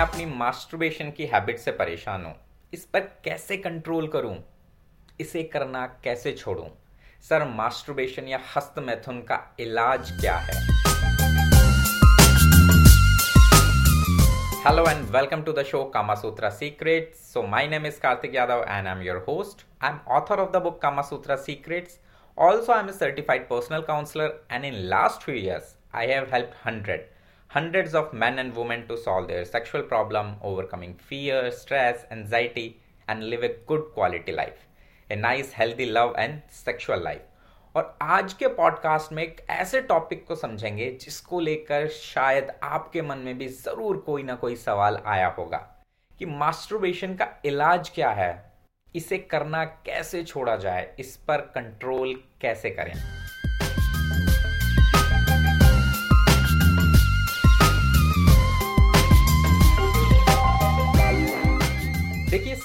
अपनी मास्टरबेशन की हैबिट से परेशान हूँ। इस पर कैसे कंट्रोल करूँ? इसे करना कैसे छोड़ूं? सर मास्टरबेशन या हस्त मैथुन का इलाज क्या है? Hello and welcome to the show Kama Sutra secrets so my name is Kartik Yadav and I am your host I am author of the book Kama Sutra secrets also, i'm a certified personal counsellor and in last few years, i have helped hundred. Hundreds of men and women to solve their sexual problem, overcoming fear, stress, anxiety, and live a good quality life. A nice, healthy love and sexual life. और आज के podcast में एक ऐसे topic को समझेंगे जिसको लेकर शायद आपके मन में भी ज़रूर कोई ना कोई सवाल आया होगा कि मास्टरबेशन का इलाज क्या है इसे करना कैसे छोड़ा जाए इस पर कंट्रोल कैसे करें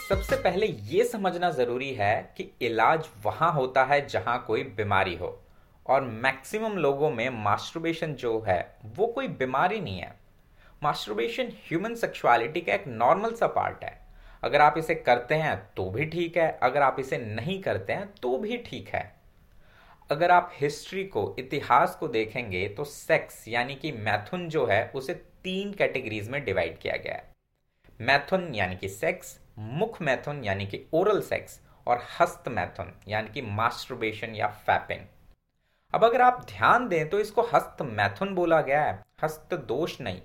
सबसे पहले ये समझना ज़रूरी है कि इलाज वहाँ होता है जहाँ कोई बीमारी हो। और मैक्सिमम लोगों में मास्टरबेशन जो है, वो कोई बीमारी नहीं है। मास्टरबेशन ह्यूमन सेक्सुअलिटी का एक नॉर्मल सा पार्ट है। अगर आप इसे करते हैं तो भी ठीक है, अगर आप इसे नहीं करते हैं तो भी ठीक है। अगर आप हिस्ट्री को, इतिहास को देखेंगे तो सेक्स यानी कि मैथुन जो है, उसे तीन कैटेगरीज में डिवाइड किया गया है। मैथुन यानी कि सेक्स मुख मैथुन यानी कि ओरल सेक्स और हस्त मैथुन यानी कि मास्टरबेशन या फैपिंग अब अगर आप ध्यान दें तो इसको हस्त मैथुन बोला गया है, हस्त दोष नहीं।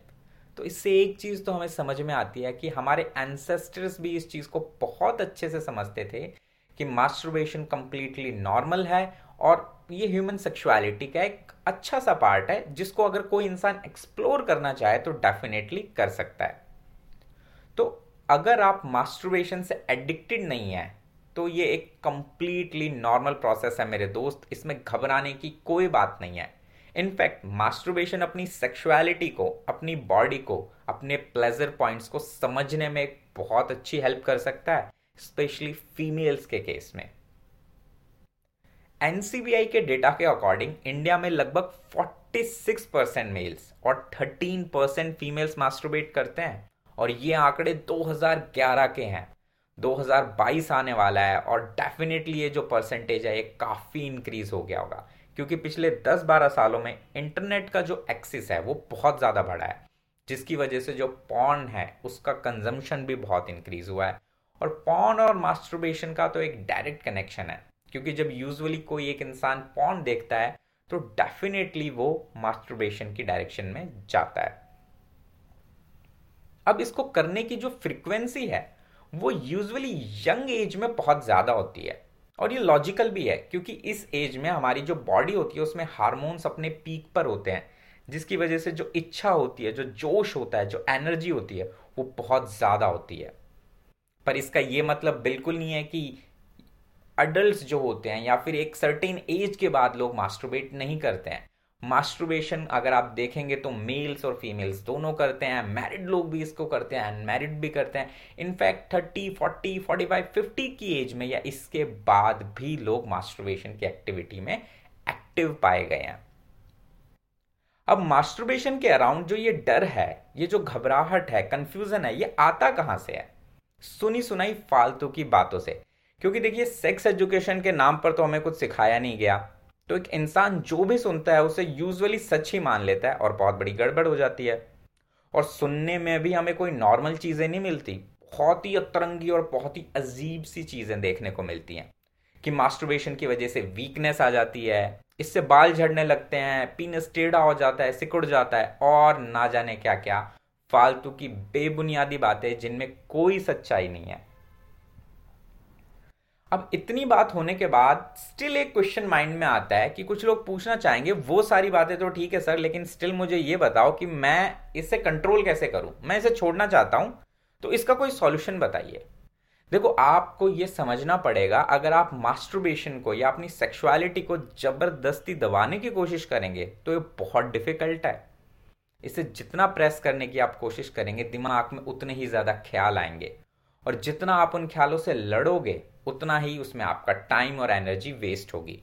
तो इससे एक चीज़ तो हमें समझ में आती है कि हमारे एंसेस्टर्स भी इस चीज़ को बहुत अच्छे से समझते थे कि मास्टरबेशन कंप्लीटली नॉर्मल है और ये ह्यूमन सेक्सुअलिटी का एक अच्छा सा पार्ट है, जिसको अगर कोई इंसान एक्सप्लोर करना चाहे तो डेफिनेटली कर सकता है। तो अगर आप मास्टरबेशन से एडिक्टेड नहीं है तो ये एक कंप्लीटली नॉर्मल प्रोसेस है मेरे दोस्त। इसमें घबराने की कोई बात नहीं है। इनफैक्ट मास्टरबेशन अपनी सेक्सुअलिटी को, अपनी बॉडी को, अपने प्लेजर पॉइंट्स को समझने में एक बहुत अच्छी हेल्प कर सकता है स्पेशली फीमेल्स के केस में। एनसीबीआई के डेटा के अकॉर्डिंग इंडिया में लगभग 46 परसेंट मेल्स और 13 परसेंट फीमेल्स मास्टरबेट करते हैं। और ये आंकड़े 2011 के हैं। 2022 आने वाला है और डेफिनेटली ये जो परसेंटेज है, ये काफ़ी इंक्रीज हो गया होगा। क्योंकि पिछले 10-12 सालों में इंटरनेट का जो एक्सेस है, वो बहुत ज़्यादा बढ़ा है। जिसकी वजह से जो पॉन है, उसका कंजम्पशन भी बहुत इंक्रीज हुआ है। और पॉन और मास्टरबेशन का तो एक डायरेक्ट कनेक्शन है। क्योंकि जब यूजुअली कोई एक इंसान पॉन देखता है तो डेफिनेटली वो मास्टरबेशन की डायरेक्शन में जाता है। अब इसको करने की जो फ्रिक्वेंसी है, वो यूजुअली यंग एज में बहुत ज़्यादा होती है। और ये लॉजिकल भी है, क्योंकि इस एज में हमारी जो बॉडी होती है, उसमें हार्मोन्स अपने पीक पर होते हैं, जिसकी वजह से जो इच्छा होती है, जो जोश होता है, जो एनर्जी होती है, वो बहुत ज़्यादा होती है। पर इसका ये मतलब बिल्कुल नहीं है कि अडल्ट जो होते हैं, या फिर एक सर्टेन एज के बाद लोग मास्टरबेट नहीं करते हैं। मास्टरबेशन अगर आप देखेंगे तो मेल्स और फीमेल्स दोनों करते हैं मैरिड लोग भी इसको करते हैं अनमैरिड भी करते हैं। In fact thirty forty forty five fifty की एज में या इसके बाद भी लोग मास्टरबेशन की एक्टिविटी में एक्टिव पाए गए हैं। अब मास्टरबेशन के अराउंड जो ये डर है, ये जो घबराहट है कंफ्यूजन है, ये आता कहाँ से है? सुनी सुनाई फालतू की बातों से। क्योंकि देखिए सेक्स एजुकेशन के नाम पर तो हमें कुछ सिखाया नहीं गया। तो एक इंसान जो भी सुनता है, उसे यूजुअली सच ही मान लेता है और बहुत बड़ी गड़बड़ हो जाती है। और सुनने में भी हमें कोई नॉर्मल चीज़ें नहीं मिलती। बहुत ही अतरंगी और बहुत ही अजीब सी चीज़ें देखने को मिलती हैं कि मास्टरबेशन की वजह से वीकनेस आ जाती है, इससे बाल झड़ने लगते हैं पीनस टेढ़ा हो जाता है, सिकुड़ जाता है और ना जाने क्या क्या फालतू की बेबुनियादी बातें जिनमें कोई सच्चाई नहीं है। अब इतनी बात होने के बाद स्टिल एक क्वेश्चन माइंड में आता है कि कुछ लोग पूछना चाहेंगे, वो सारी बातें तो ठीक है सर, लेकिन स्टिल मुझे ये बताओ कि मैं इसे कंट्रोल कैसे करूँ? मैं इसे छोड़ना चाहता हूँ तो इसका कोई सॉल्यूशन बताइए। देखो, आपको ये समझना पड़ेगा, अगर आप मास्टरबेशन को या अपनी सेक्सुअलिटी को ज़बरदस्ती दबाने की कोशिश करेंगे तो ये बहुत डिफ़िकल्ट है। इसे जितना प्रेस करने की आप कोशिश करेंगे, दिमाग में उतने ही ज़्यादा ख्याल आएँगे। और जितना आप उन ख्यालों से लड़ोगे उतना ही उसमें आपका टाइम और एनर्जी वेस्ट होगी।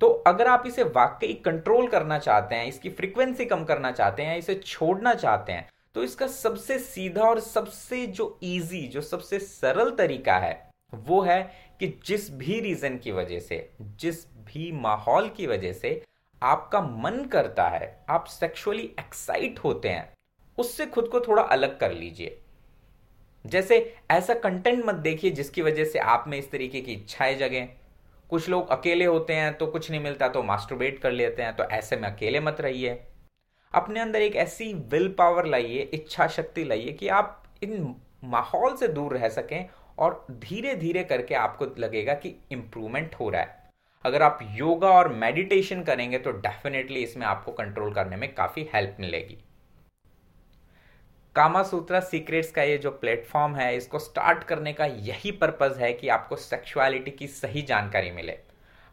तो अगर आप इसे वाकई कंट्रोल करना चाहते हैं, इसकी फ्रीक्वेंसी कम करना चाहते हैं इसे छोड़ना चाहते हैं तो इसका सबसे सीधा और सबसे जो इजी जो सबसे सरल तरीका है, वो है कि जिस भी रीजन की वजह से, जिस भी माहौल की वजह से आपका मन करता है, आप सेक्सुअली एक्साइट होते हैं, उससे खुद को थोड़ा अलग कर लीजिए। जैसे ऐसा कंटेंट मत देखिए जिसकी वजह से आप में इस तरीके की इच्छाएँ जगें। कुछ लोग अकेले होते हैं तो कुछ नहीं मिलता तो मास्टरबेट कर लेते हैं तो ऐसे में अकेले मत रहिए। अपने अंदर एक ऐसी विल पावर लाइए, इच्छा शक्ति लाइए कि आप इन माहौल से दूर रह सकें और धीरे धीरे करके आपको लगेगा कि इंप्रूवमेंट हो रहा है। अगर आप योगा और मेडिटेशन करेंगे तो डेफिनेटली इसमें आपको कंट्रोल करने में काफ़ी हेल्प मिलेगी। कामा सूत्रा सीक्रेट्स का ये जो प्लेटफॉर्म है, इसको स्टार्ट करने का यही पर्पज़ है कि आपको सेक्सुअलिटी की सही जानकारी मिले।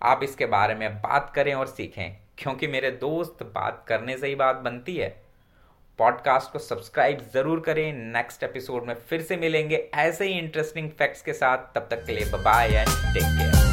आप इसके बारे में बात करें और सीखें, क्योंकि मेरे दोस्त बात करने से ही बात बनती है। पॉडकास्ट को सब्सक्राइब ज़रूर करें। नेक्स्ट एपिसोड में फिर से मिलेंगे ऐसे ही इंटरेस्टिंग फैक्ट्स के साथ। तब तक के लिए बाय एंड टेक केयर